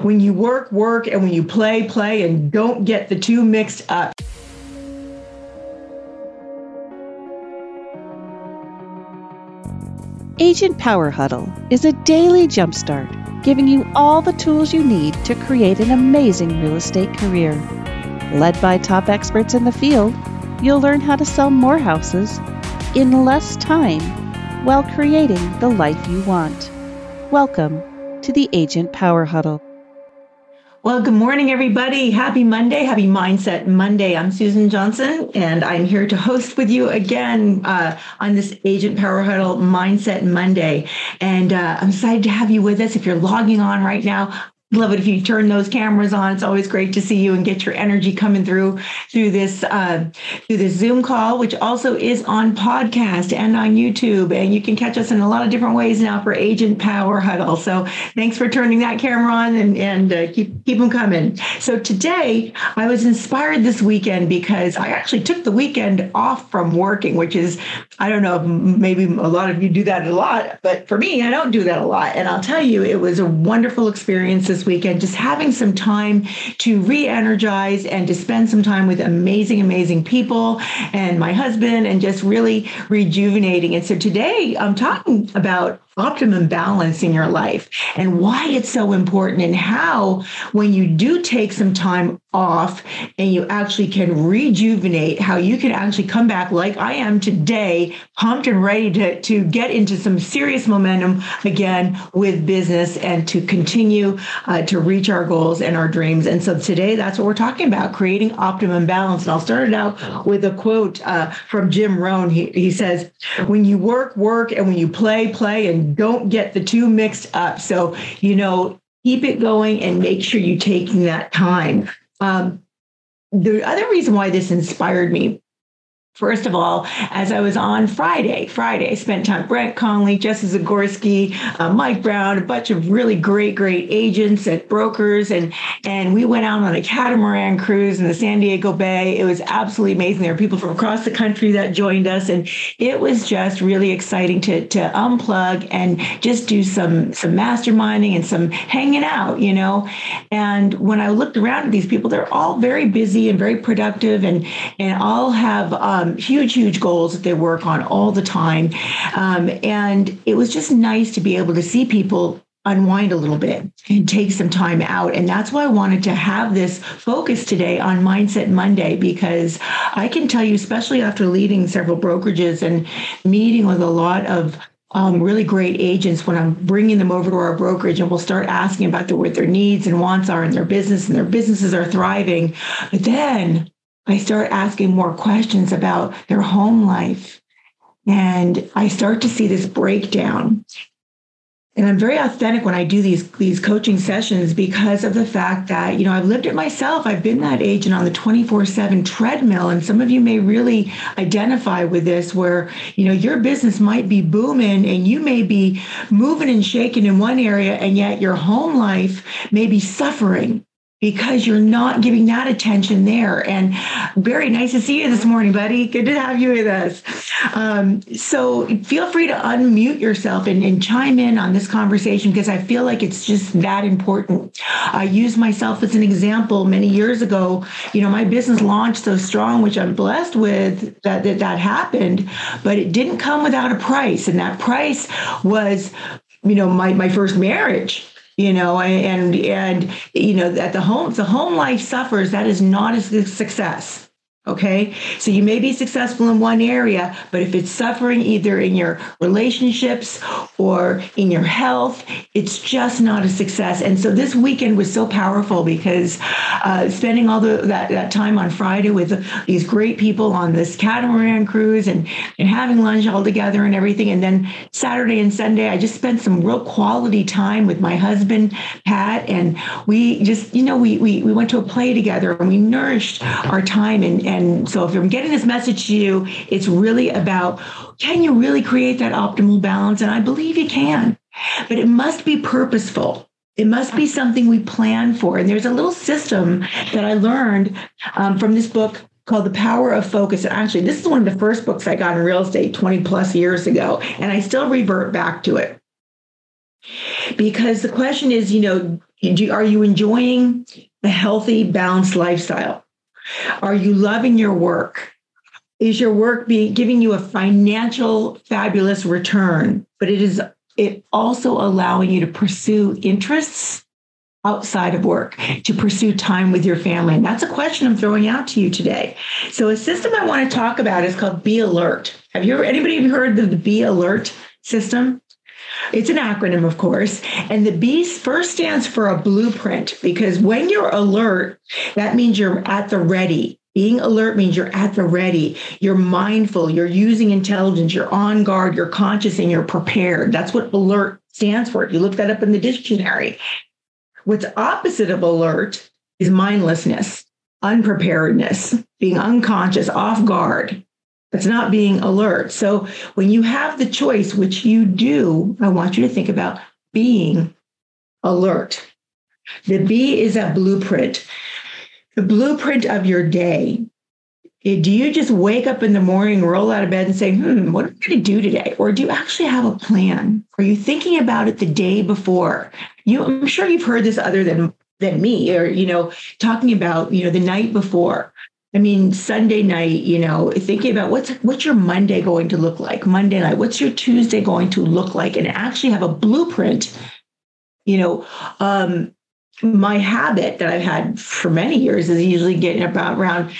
when you work, work, and when you play, play, and don't get the two mixed up. Agent Power Huddle is a daily jumpstart giving you all the tools you need to create an amazing real estate career. Led by top experts in the field, you'll learn how to sell more houses in less time while creating the life you want. Welcome to the Agent Power Huddle. Well, good morning, everybody. Happy Monday. Happy Mindset Monday. I'm Susan Johnson, and I'm here to host with you again uh, on this Agent Power Huddle Mindset Monday. And uh, I'm excited to have you with us. If you're logging on right now, love it if you turn those cameras on. It's always great to see you and get your energy coming through through this uh, through this Zoom call, which also is on podcast and on YouTube. And you can catch us in a lot of different ways now for Agent Power Huddle. So thanks for turning that camera on and and uh, keep keep them coming. So today I was inspired this weekend because I actually took the weekend off from working, which is I don't know maybe a lot of you do that a lot, but for me I don't do that a lot. And I'll tell you, it was a wonderful experience this weekend, just having some time to re energize and to spend some time with amazing, amazing people and my husband and just really rejuvenating. And so today I'm talking about optimum balance in your life and why it's so important and how when you do take some time off and you actually can rejuvenate how you can actually come back like I am today pumped and ready to, to get into some serious momentum again with business and to continue uh, to reach our goals and our dreams. And so today that's what we're talking about creating optimum balance. And I'll start it out with a quote uh, from Jim Rohn. He, he says when you work work and when you play play and don't get the two mixed up. So, you know, keep it going and make sure you're taking that time. Um, the other reason why this inspired me First of all, as I was on Friday, Friday, I spent time Brent Conley, Jesse Zagorski, uh, Mike Brown, a bunch of really great, great agents and brokers, and and we went out on a catamaran cruise in the San Diego Bay. It was absolutely amazing. There were people from across the country that joined us, and it was just really exciting to to unplug and just do some some masterminding and some hanging out, you know. And when I looked around at these people, they're all very busy and very productive, and and all have. Um, um, huge, huge goals that they work on all the time. Um, and it was just nice to be able to see people unwind a little bit and take some time out. And that's why I wanted to have this focus today on Mindset Monday, because I can tell you, especially after leading several brokerages and meeting with a lot of um, really great agents when I'm bringing them over to our brokerage and we'll start asking about the, what their needs and wants are in their business and their businesses are thriving. But then I start asking more questions about their home life. And I start to see this breakdown. And I'm very authentic when I do these, these coaching sessions because of the fact that, you know, I've lived it myself. I've been that agent on the 24 7 treadmill. And some of you may really identify with this, where, you know, your business might be booming and you may be moving and shaking in one area, and yet your home life may be suffering because you're not giving that attention there. And very nice to see you this morning, buddy. Good to have you with us. Um, so feel free to unmute yourself and, and, chime in on this conversation because I feel like it's just that important. I use myself as an example many years ago. You know, my business launched so strong, which I'm blessed with that that, that happened, but it didn't come without a price. And that price was, you know, my, my first marriage you know and and you know that the home the home life suffers that is not a success Okay. So you may be successful in one area, but if it's suffering either in your relationships or in your health, it's just not a success. And so this weekend was so powerful because uh, spending all the, that, that time on Friday with these great people on this catamaran cruise and, and having lunch all together and everything. And then Saturday and Sunday, I just spent some real quality time with my husband, Pat. And we just, you know, we, we, we went to a play together and we nourished our time and, and and so if I'm getting this message to you, it's really about can you really create that optimal balance? And I believe you can, but it must be purposeful. It must be something we plan for. And there's a little system that I learned um, from this book called The Power of Focus. And actually, this is one of the first books I got in real estate 20 plus years ago, and I still revert back to it. because the question is, you know, are you enjoying a healthy, balanced lifestyle? Are you loving your work? Is your work being giving you a financial fabulous return? But it is it also allowing you to pursue interests outside of work to pursue time with your family? And that's a question I'm throwing out to you today. So a system I want to talk about is called Be Alert. Have you ever anybody heard of the Be Alert system? It's an acronym, of course. And the B first stands for a blueprint because when you're alert, that means you're at the ready. Being alert means you're at the ready. You're mindful. You're using intelligence. You're on guard. You're conscious and you're prepared. That's what alert stands for. You look that up in the dictionary, what's opposite of alert is mindlessness, unpreparedness, being unconscious, off guard. It's not being alert. So when you have the choice, which you do, I want you to think about being alert. The B is a blueprint, the blueprint of your day. Do you just wake up in the morning, roll out of bed, and say, hmm, what am I going to do today? Or do you actually have a plan? Are you thinking about it the day before? You, I'm sure you've heard this other than than me, or you know, talking about you know the night before. I mean, Sunday night, you know, thinking about what's what's your Monday going to look like? Monday night, what's your Tuesday going to look like? And actually have a blueprint, you know, um, my habit that I've had for many years is usually getting about around,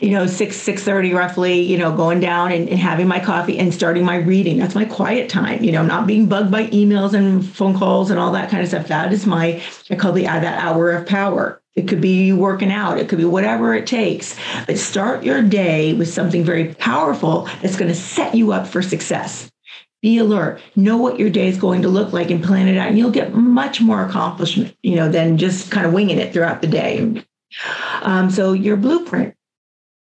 you know, six, six thirty roughly, you know, going down and, and, having my coffee and starting my reading. That's my quiet time, you know, not being bugged by emails and phone calls and all that kind of stuff. That is my, I call the that hour of power. It could be you working out, it could be whatever it takes. But start your day with something very powerful that's going to set you up for success. Be alert. Know what your day is going to look like and plan it out and you'll get much more accomplishment you know than just kind of winging it throughout the day. Um, so your blueprint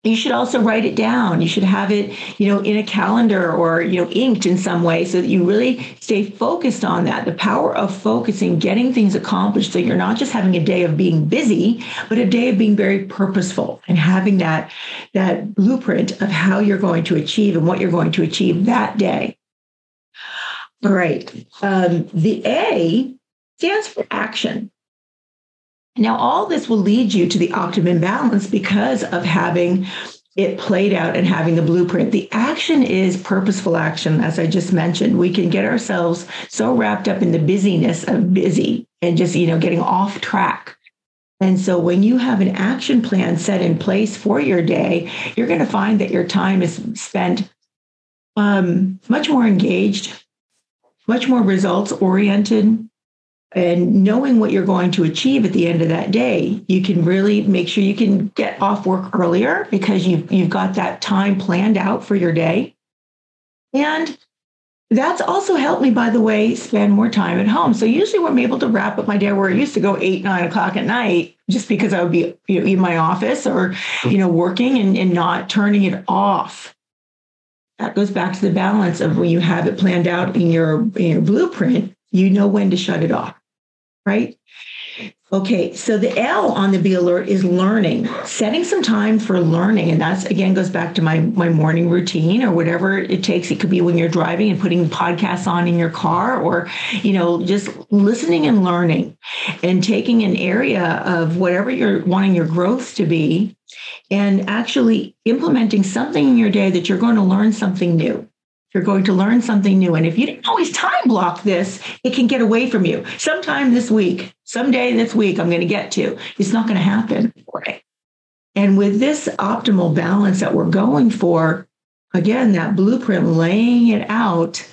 you should also write it down you should have it you know in a calendar or you know inked in some way so that you really stay focused on that the power of focusing getting things accomplished so you're not just having a day of being busy but a day of being very purposeful and having that that blueprint of how you're going to achieve and what you're going to achieve that day all right. Um, the A stands for action. Now, all this will lead you to the optimum balance because of having it played out and having the blueprint. The action is purposeful action, as I just mentioned. We can get ourselves so wrapped up in the busyness of busy and just, you know, getting off track. And so when you have an action plan set in place for your day, you're going to find that your time is spent um, much more engaged, much more results oriented and knowing what you're going to achieve at the end of that day you can really make sure you can get off work earlier because you've, you've got that time planned out for your day. And that's also helped me by the way spend more time at home. So usually when i'm able to wrap up my day where i used to go 8 9 o'clock at night just because i would be you know, in my office or you know working and, and not turning it off. That goes back to the balance of when you have it planned out in your, in your blueprint, you know when to shut it off, right? Okay, so the L on the Be Alert is learning, setting some time for learning. And that's again goes back to my, my morning routine or whatever it takes. It could be when you're driving and putting podcasts on in your car or, you know, just listening and learning and taking an area of whatever you're wanting your growth to be and actually implementing something in your day that you're going to learn something new. You're going to learn something new. And if you didn't always time block this, it can get away from you. Sometime this week, someday this week, I'm going to get to. It's not going to happen. And with this optimal balance that we're going for, again, that blueprint, laying it out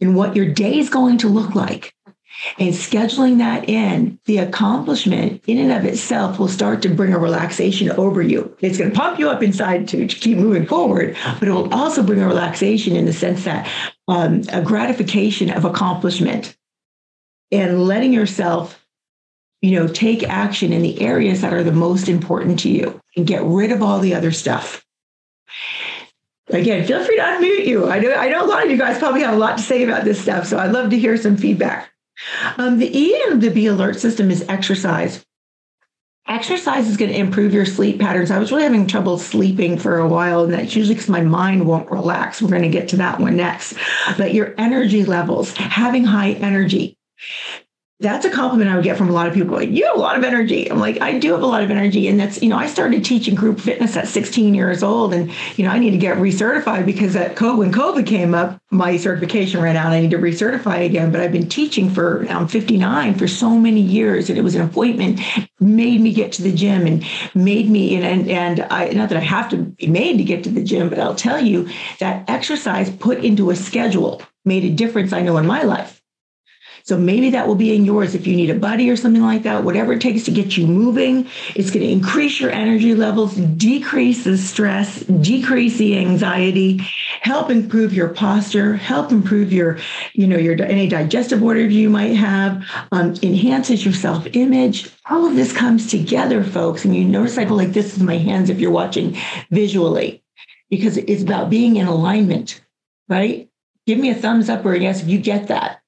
in what your day is going to look like and scheduling that in, the accomplishment in and of itself will start to bring a relaxation over you. It's going to pump you up inside to, keep moving forward, but it will also bring a relaxation in the sense that um, a gratification of accomplishment and letting yourself, you know, take action in the areas that are the most important to you and get rid of all the other stuff. Again, feel free to unmute you. I know I know a lot of you guys probably have a lot to say about this stuff, so I'd love to hear some feedback. Um, the E in the B Alert system is exercise. Exercise is going to improve your sleep patterns. I was really having trouble sleeping for a while, and that's usually because my mind won't relax. We're going to get to that one next. But your energy levels, having high energy. That's a compliment I would get from a lot of people. Like, you have a lot of energy. I'm like, I do have a lot of energy. And that's, you know, I started teaching group fitness at 16 years old. And, you know, I need to get recertified because at COVID, when COVID came up, my certification ran out. I need to recertify again. But I've been teaching for, I'm 59 for so many years. And it was an appointment, made me get to the gym and made me, and, and, and I, not that I have to be made to get to the gym, but I'll tell you that exercise put into a schedule made a difference, I know, in my life so maybe that will be in yours if you need a buddy or something like that, whatever it takes to get you moving. It's going to increase your energy levels, decrease the stress, decrease the anxiety, help improve your posture, help improve your, you know, your any digestive orders you might have, um, enhances your self-image. All of this comes together, folks. And you notice I go like this with my hands if you're watching visually, because it's about being in alignment, right? Give me a thumbs up or a yes if you get that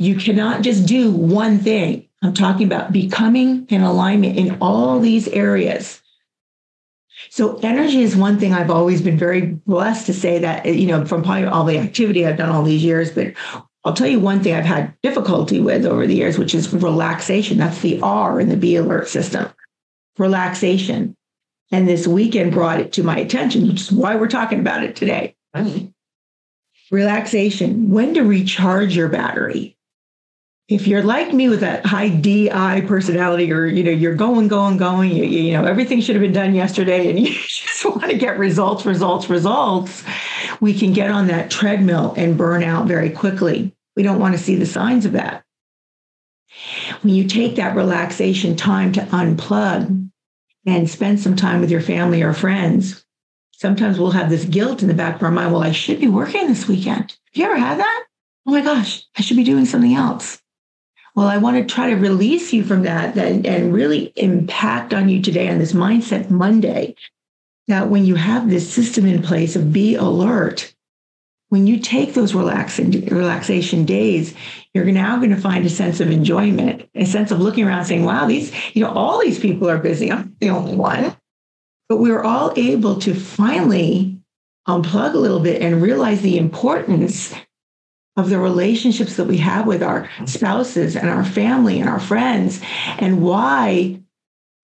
you cannot just do one thing. I'm talking about becoming in alignment in all these areas. So energy is one thing I've always been very blessed to say that, you know, from probably all the activity I've done all these years, but I'll tell you one thing I've had difficulty with over the years, which is relaxation. That's the R in the B alert system. Relaxation. And this weekend brought it to my attention, which is why we're talking about it today. Relaxation, when to recharge your battery if you're like me with that high DI personality, or you know, you're going, going, going, you, you know, everything should have been done yesterday, and you just want to get results, results, results, we can get on that treadmill and burn out very quickly. We don't want to see the signs of that. When you take that relaxation time to unplug and spend some time with your family or friends, sometimes we'll have this guilt in the back of our mind. Well, I should be working this weekend. Have you ever had that? Oh my gosh, I should be doing something else. Well, I want to try to release you from that and, and really impact on you today on this Mindset Monday. That when you have this system in place of be alert, when you take those relaxing, relaxation days, you're now going to find a sense of enjoyment, a sense of looking around saying, wow, these, you know, all these people are busy. I'm the only one. But we we're all able to finally unplug a little bit and realize the importance of the relationships that we have with our spouses and our family and our friends, and why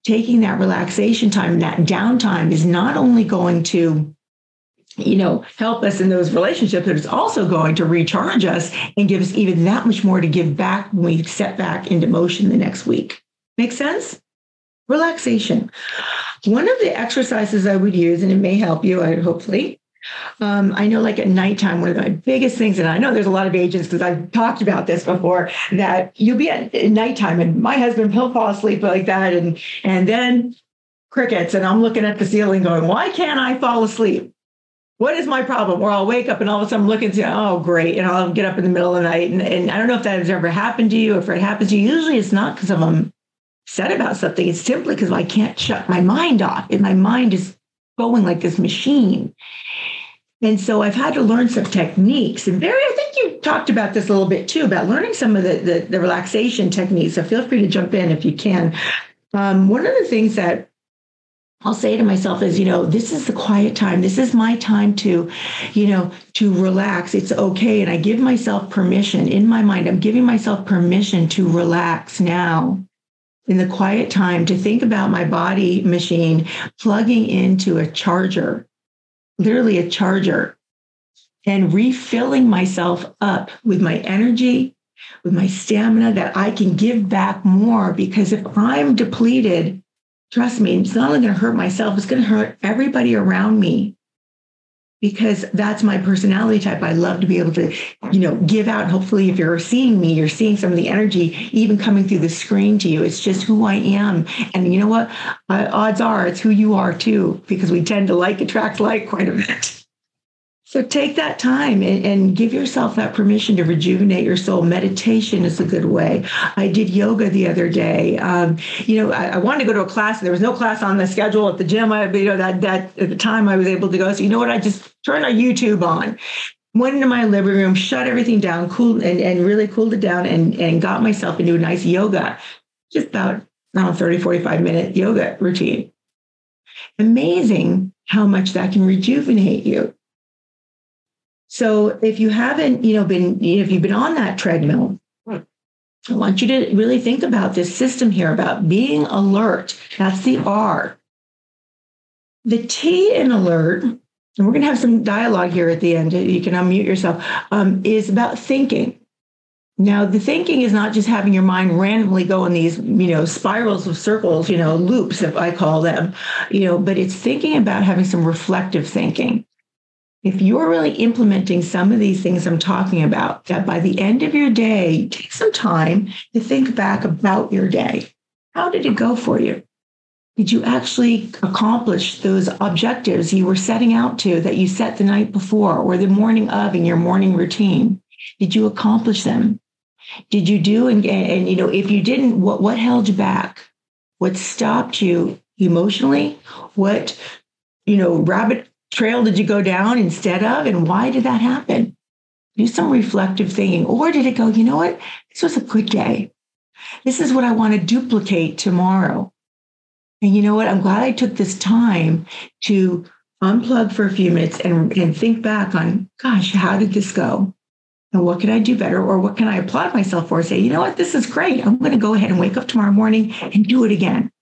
taking that relaxation time, that downtime is not only going to you know help us in those relationships but it's also going to recharge us and give us even that much more to give back when we set back into motion the next week. Make sense? Relaxation. One of the exercises i would use and it may help you I hopefully um, I know, like at nighttime, one of my biggest things, and I know there's a lot of agents because I've talked about this before, that you'll be at, at nighttime, and my husband he'll fall asleep like that, and and then crickets, and I'm looking at the ceiling, going, why can't I fall asleep? What is my problem? Or I'll wake up and all of a sudden looking and oh, great. And I'll get up in the middle of the night. And, and I don't know if that has ever happened to you. Or if it happens to you, usually it's not because I'm upset about something. It's simply because I can't shut my mind off. And my mind is going like this machine. And so I've had to learn some techniques. And Barry, I think you talked about this a little bit too, about learning some of the, the, the relaxation techniques. So feel free to jump in if you can. Um, one of the things that I'll say to myself is, you know, this is the quiet time. This is my time to, you know, to relax. It's okay. And I give myself permission in my mind. I'm giving myself permission to relax now in the quiet time to think about my body machine plugging into a charger literally a charger and refilling myself up with my energy, with my stamina that I can give back more. Because if I'm depleted, trust me, it's not only going to hurt myself, it's going to hurt everybody around me because that's my personality type. I love to be able to, you know, give out. Hopefully, if you're seeing me, you're seeing some of the energy even coming through the screen to you. It's just who I am. And you know what? Uh, odds are it's who you are too, because we tend to like attract like quite a bit. So take that time and, and, give yourself that permission to rejuvenate your soul. Meditation is a good way. I did yoga the other day. Um, you know, I, I, wanted to go to a class. There was no class on the schedule at the gym. I, you know, that that at the time I was able to go. So you know what? I just turned our YouTube on, went into my living room, shut everything down, cooled and, and really cooled it down, and and got myself into a nice yoga, just about around 30, 45 minute yoga routine. Amazing how much that can rejuvenate you. So if you haven't, you know, been, if you've been on that treadmill I want you to really think about this system here about being alert. That's the R. The T in alert, and we're going to have some dialogue here at the end. You can unmute yourself, um, is about thinking. Now, the thinking is not just having your mind randomly go in these, you know, spirals of circles, you know, loops, if I call them, you know, but it's thinking about having some reflective thinking. If you're really implementing some of these things I'm talking about, that by the end of your day, take some time to think back about your day. How did it go for you? Did you actually accomplish those objectives you were setting out to that you set the night before or the morning of in your morning routine? Did you accomplish them? Did you do and, and you know if you didn't, what what held you back? What stopped you emotionally? What you know rabbit trail did you go down instead of, and why did that happen? Do some reflective thinking, or did it go? You know what? This was a good day. This is what I want to duplicate tomorrow. And you know what? I'm glad I took this time to unplug for a few minutes and, and think back on, gosh, how did this go? And what can I do better? Or what can I applaud myself for? Say, you know what, this is great. I'm going to go ahead and wake up tomorrow morning and do it again.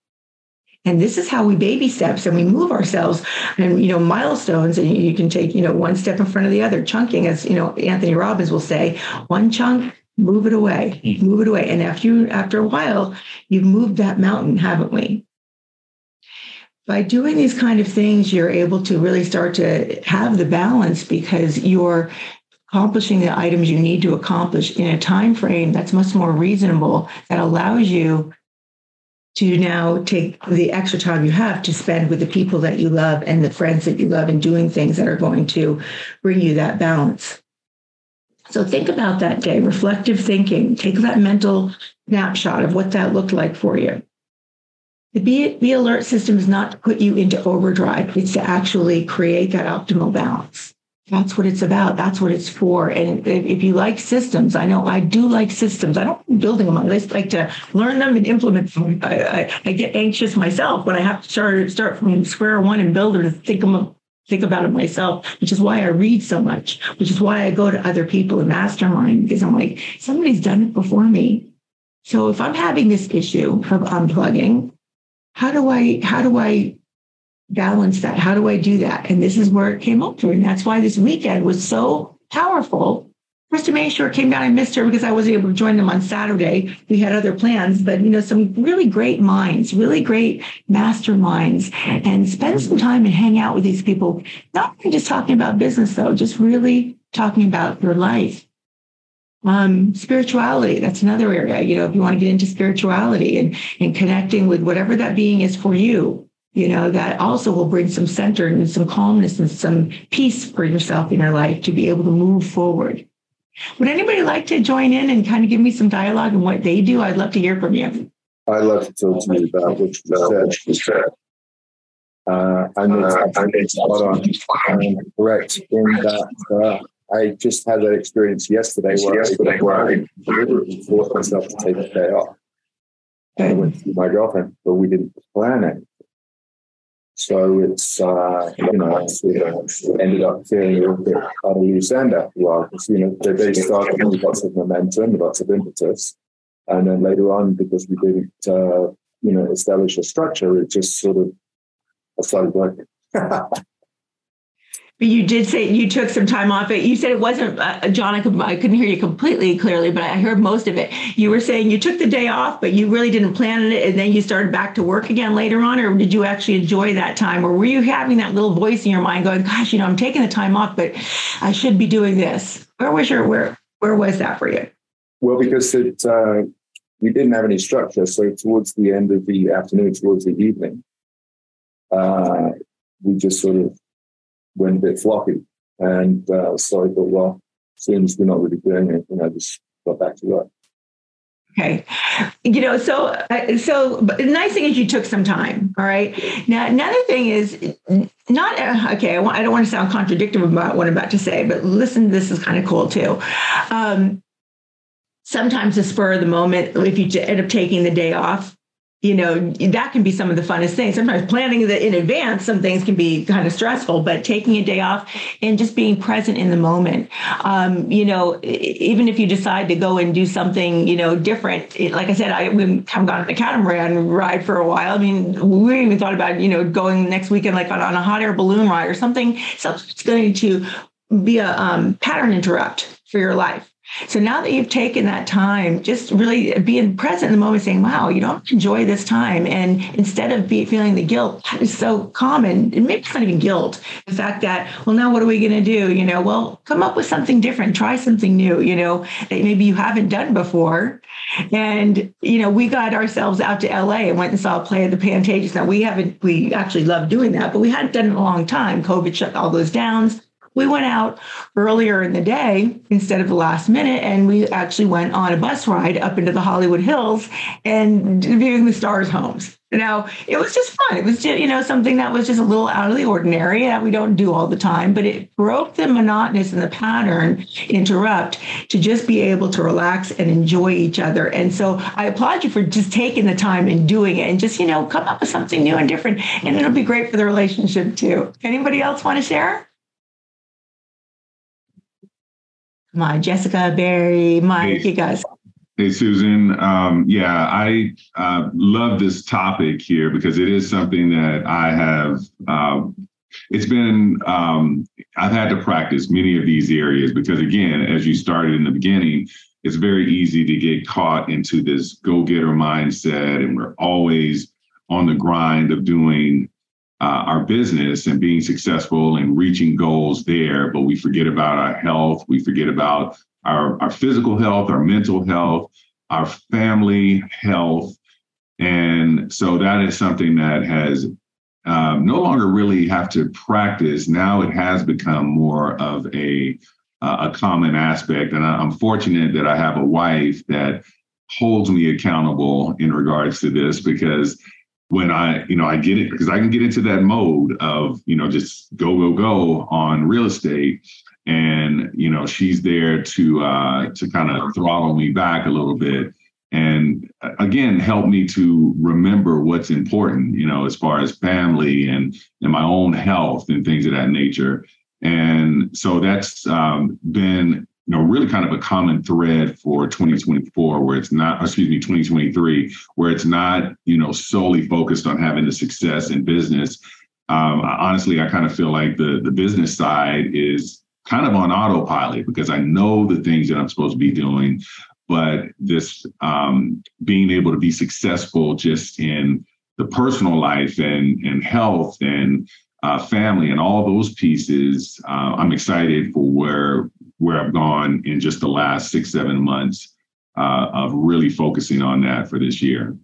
And this is how we baby steps and we move ourselves and, you know, milestones. And you can take, you know, one step in front of the other, chunking, as, you know, Anthony Robbins will say, one chunk, move it away, mm-hmm. move it away. And after you, after a while, you've moved that mountain, haven't we? By doing these kind of things, you're able to really start to have the balance because you're accomplishing the items you need to accomplish in a time frame that's much more reasonable that allows you to now take the extra time you have to spend with the people that you love and the friends that you love and doing things that are going to bring you that balance. So think about that day, reflective thinking, take that mental snapshot of what that looked like for you. The be, be alert system is not to put you into overdrive, it's to actually create that optimal balance. That's what it's about. That's what it's for. And if you like systems, I know I do like systems. I don't building them. I just like to learn them and implement them. I, I, I, get anxious myself when I have to start start from square one and build it and think them think about it myself, which is why I read so much, which is why I go to other people in mastermind because I'm like, somebody's done it before me. So if I'm having this issue of unplugging, how do I how do I balance that? How do I do that? And this is where it came up to. And that's why this weekend was so powerful. Krista Mashore came down. I missed her because I wasn't able to join them on Saturday. We had other plans, but you know, some really great minds, really great masterminds, and spend some time and hang out with these people. Not just talking about business though, just really talking about your life. Um, spirituality, that's another area. You know, if you want to get into spirituality and, and connecting with whatever that being is for you, you know, that also will bring some center and some calmness and some peace for yourself in your life to be able to move forward. Would anybody like to join in and kind of give me some dialogue on what they do? I'd love to hear from you. I'd love to talk to you about what you said. Uh, I mean, I mean, spot on. Um, correct in that uh, I just had that experience yesterday where, yesterday where I deliberately forced myself to take a day off. I went to see my girlfriend, but we didn't plan it. So it's, uh, you know, it's, it ended up feeling a little bit out of loose end after a while because, you know, they started with lots of momentum, lots of impetus. And then later on, because we didn't, uh, you know, establish a structure, it just sort of started working. But you did say you took some time off it. You said it wasn't, uh, John, I, could, I couldn't hear you completely clearly, but I heard most of it. You were saying you took the day off, but you really didn't plan it. And then you started back to work again later on, or did you actually enjoy that time? Or were you having that little voice in your mind going, gosh, you know, I'm taking the time off, but I should be doing this? Where was your, where, where was that for you? Well, because it, uh, we didn't have any structure. So towards the end of the afternoon, towards the evening, uh, we just sort of went a bit floppy. And uh, so I thought, well, since we're not really doing anything, I just got back to work. Okay, you know, so uh, so the nice thing is you took some time. All right. Now another thing is not uh, okay. I, want, I don't want to sound contradictory about what I'm about to say, but listen, this is kind of cool too. Um, sometimes the spur of the moment, if you end up taking the day off, you know that can be some of the funnest things. Sometimes planning in advance some things can be kind of stressful but taking a day off and just being present in the moment. Um, you know even if you decide to go and do something you know different it, like i said i haven't gone on a catamaran ride for a while. I mean we even thought about you know going next weekend like on, on a hot air balloon ride or something. So it's going to be a um, pattern interrupt for your life so now that you've taken that time, just really being present in the moment, saying, wow, you don't enjoy this time. And instead of be, feeling the guilt, that is so common. And maybe it's not even guilt. The fact that, well, now what are we going to do? You know, well, come up with something different, try something new, you know, that maybe you haven't done before. And, you know, we got ourselves out to LA and went and saw a play at the Pantages. Now we haven't, we actually love doing that, but we hadn't done it in a long time. COVID shut all those downs we went out earlier in the day instead of the last minute and we actually went on a bus ride up into the hollywood hills and viewing the stars homes. Now it was just fun. It was just you know something that was just a little out of the ordinary that we don't do all the time but it broke the monotonous and the pattern interrupt to just be able to relax and enjoy each other. And so i applaud you for just taking the time and doing it and just you know come up with something new and different and it'll be great for the relationship too. Anybody else want to share my Jessica, Barry, Mike, hey, you guys. Hey, Susan. Um, yeah, I uh, love this topic here because it is something that I have. Uh, it's been, um, I've had to practice many of these areas because, again, as you started in the beginning, it's very easy to get caught into this go getter mindset. And we're always on the grind of doing uh, our business and being successful and reaching goals there, but we forget about our health. We forget about our, our physical health, our mental health, our family health. And so that is something that has um, no longer really have to practice. Now it has become more of a uh, a common aspect. And I'm fortunate that I have a wife that holds me accountable in regards to this because when I, you know, I get it because I can get into that mode of, you know, just go, go, go on real estate. And, you know, she's there to uh to kind of throttle me back a little bit and uh, again help me to remember what's important, you know, as far as family and and my own health and things of that nature. And so that's um, been you know, really kind of a common thread for 2024, where it's not, excuse me, 2023, where it's not, you know, solely focused on having the success in business. Um, honestly, I kind of feel like the the business side is kind of on autopilot because I know the things that I'm supposed to be doing, but this um, being able to be successful just in the personal life and and health and uh, family and all those pieces, uh, I'm excited for where where I've gone in just the last six, seven months uh, of really focusing on that for this year.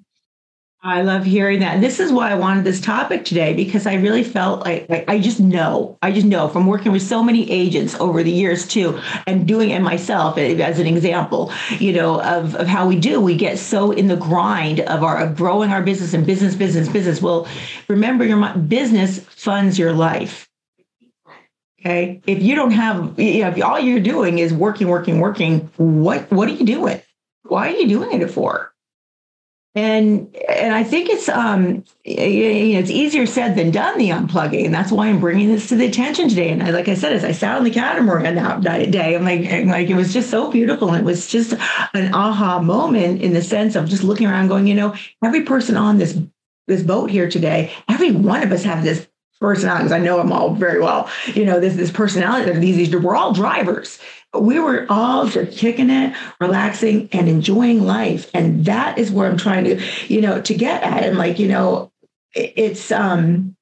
I love hearing that. This is why I wanted this topic today because I really felt like, like, I just know, I just know from working with so many agents over the years too, and doing it myself as an example, you know, of, of how we do. We get so in the grind of our of growing our business and business, business, business. Well, remember your business funds your life. Okay. If you don't have, you know, if all you're doing is working, working, working, what what are you doing? Why are you doing it for? And and I think it's um you know, it's easier said than done the unplugging, and that's why I'm bringing this to the attention today. And I, like I said, as I sat on the catamaran that day, I'm like like it was just so beautiful, and it was just an aha moment in the sense of just looking around, going, you know, every person on this this boat here today, every one of us have this personalities. I know them all very well. You know, this this personality that these, these we're all drivers. We were all just kicking it, relaxing, and enjoying life. And that is where I'm trying to, you know, to get at. And like, you know, it's um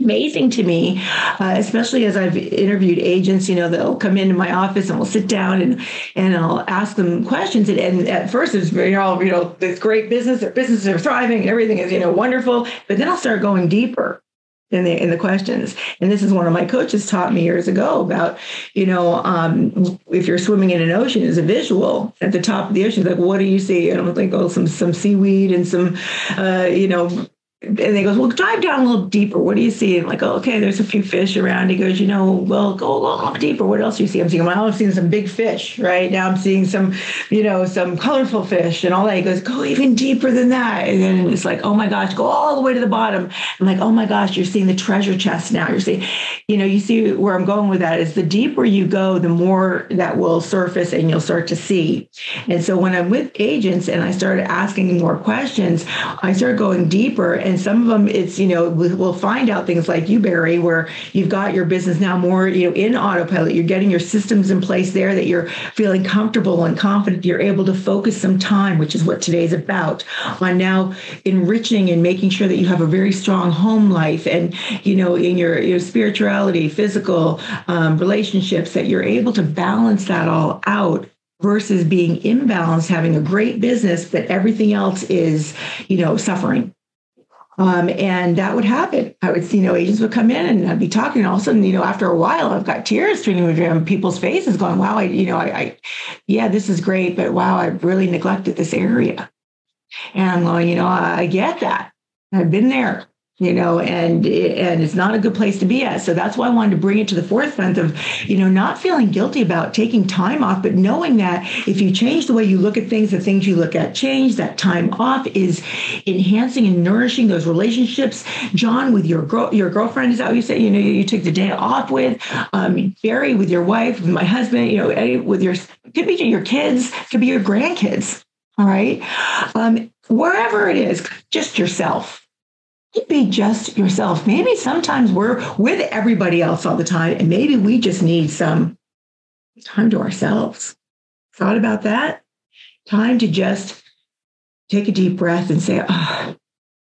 amazing to me, uh, especially as I've interviewed agents. You know, they'll come into my office and we'll sit down and and I'll ask them questions. And, and at first, it's very all you know, this great business, their businesses are thriving, and everything is you know wonderful. But then I'll start going deeper in the in the questions. And this is one of my coaches taught me years ago about, you know, um, if you're swimming in an ocean is a visual at the top of the ocean. Like, what do you see? And I'm like, oh, some some seaweed and some, uh, you know, and they goes, well, dive down a little deeper. What do you see? And I'm like, oh, okay, there's a few fish around. He goes, you know, well, go a little deeper. What else do you see? I'm seeing, well, I'm seeing some big fish, right? Now I'm seeing some, you know, some colorful fish and all that. He goes, go even deeper than that. And then it's like, oh my gosh, go all the way to the bottom. I'm like, oh my gosh, you're seeing the treasure chest now. You're seeing, you know, you see where I'm going with that is the deeper you go, the more that will surface and you'll start to see. And so when I'm with agents and I started asking more questions, I started going deeper. And some of them, it's, you know, we'll find out things like you, Barry, where you've got your business now more, you know, in autopilot. You're getting your systems in place there that you're feeling comfortable and confident. You're able to focus some time, which is what today's about, on now enriching and making sure that you have a very strong home life and, you know, in your, your spirituality, physical um, relationships, that you're able to balance that all out versus being imbalanced, having a great business, but everything else is, you know, suffering. Um, and that would happen. I would, you know, agents would come in and I'd be talking, and all of a sudden, you know, after a while, I've got tears streaming down people's faces, going, "Wow, I, you know, I, I, yeah, this is great, but wow, I've really neglected this area." And I'm going, you know, I get that. I've been there you know, and and it's not a good place to be at. So that's why I wanted to bring it to the forefront of, you know, not feeling guilty about taking time off, but knowing that if you change the way you look at things, the things you look at change. That time off is enhancing and nourishing those relationships. John, with your girl, your girlfriend is that what you say, you know, you took the day off with. Um, Barry, with your wife, with my husband, you know, with your could be your kids, could be your grandkids. All right, um, wherever it is, just yourself be just yourself. Maybe sometimes we're with everybody else all the time, and maybe we just need some time to ourselves. Thought about that? Time to just take a deep breath and say, oh,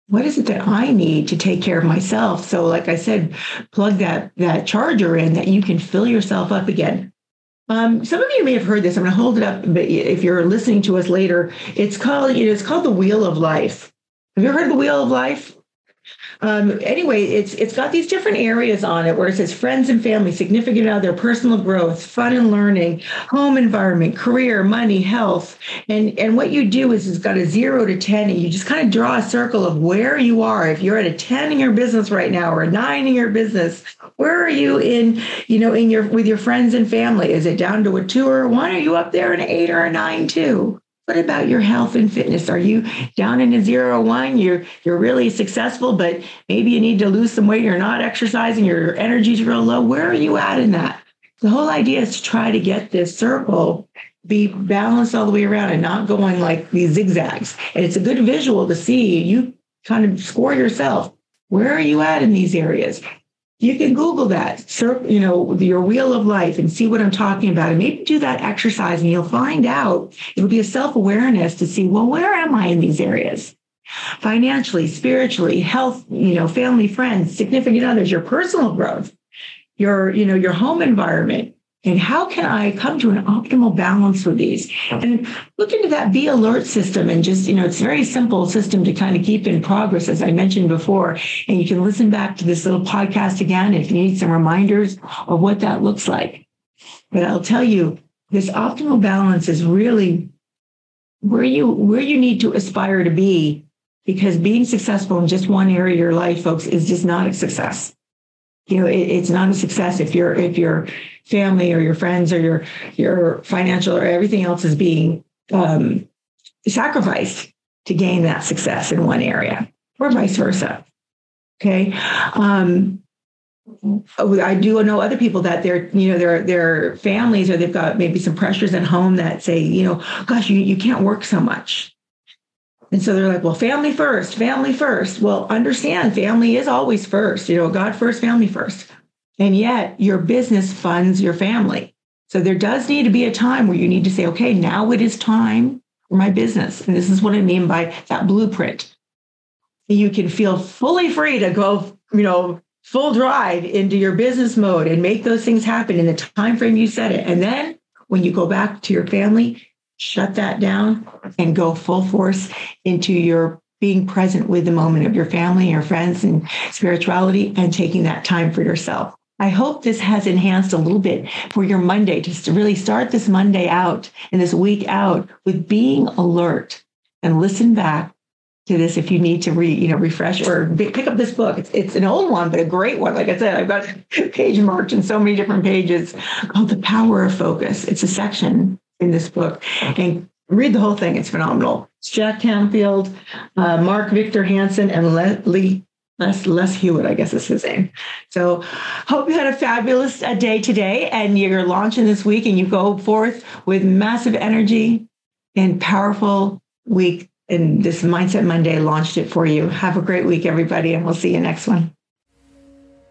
what is it that I need to take care of myself? So, like I said, plug that that charger in that you can fill yourself up again. Um, some of you may have heard this. I'm going to hold it up, but if you're listening to us later, it's called you know, it's called the Wheel of Life. Have you ever heard of the Wheel of Life? Um, anyway, it's it's got these different areas on it where it says friends and family, significant other, personal growth, fun and learning, home environment, career, money, health, and and what you do is it's got a zero to ten, and you just kind of draw a circle of where you are. If you're at a ten in your business right now or a nine in your business, where are you in you know in your with your friends and family? Is it down to a two or a one? Are you up there an eight or a nine too? What about your health and fitness? Are you down in a zero one? You're you're really successful, but maybe you need to lose some weight. You're not exercising. Your energy's real low. Where are you at in that? The whole idea is to try to get this circle be balanced all the way around and not going like these zigzags. And it's a good visual to see you kind of score yourself. Where are you at in these areas? You can Google that, you know, your wheel of life and see what I'm talking about. And maybe do that exercise and you'll find out it'll be a self awareness to see, well, where am I in these areas? Financially, spiritually, health, you know, family, friends, significant others, your personal growth, your, you know, your home environment, and how can I come to an optimal balance with these? And look into that Be Alert system and just, you know, it's a very simple system to kind of keep in progress, as I mentioned before. And you can listen back to this little podcast again if you need some reminders of what that looks like. But I'll tell you, this optimal balance is really where you where you need to aspire to be because being successful in just one area of your life folks is just not a success you know it, it's not a success if your if your family or your friends or your your financial or everything else is being um, sacrificed to gain that success in one area or vice versa okay um, I do know other people that they're, you know, their their families or they've got maybe some pressures at home that say, you know, gosh, you, you can't work so much. And so they're like, well, family first, family first. Well, understand family is always first, you know, God first, family first. And yet your business funds your family. So there does need to be a time where you need to say, okay, now it is time for my business. And this is what I mean by that blueprint. You can feel fully free to go, you know, full drive into your business mode and make those things happen in the time frame you set it. And then when you go back to your family, shut that down and go full force into your being present with the moment of your family, your friends, and spirituality, and taking that time for yourself. I hope this has enhanced a little bit for your Monday, just to really start this Monday out and this week out with being alert and listen back to this if you need to re you know refresh or pick up this book. It's, it's an old one, but a great one. Like I said, I've got page marked in so many different pages called "The Power of Focus." It's a section in this book, and read the whole thing. It's phenomenal. It's Jack Canfield, uh, Mark Victor Hansen, and Le- Lee Les Les Hewitt, I guess is his name. So, hope you had a fabulous uh, day today, and you're launching this week, and you go forth with massive energy and powerful week. And this Mindset Monday launched it for you. Have a great week, everybody, and we'll see you next one.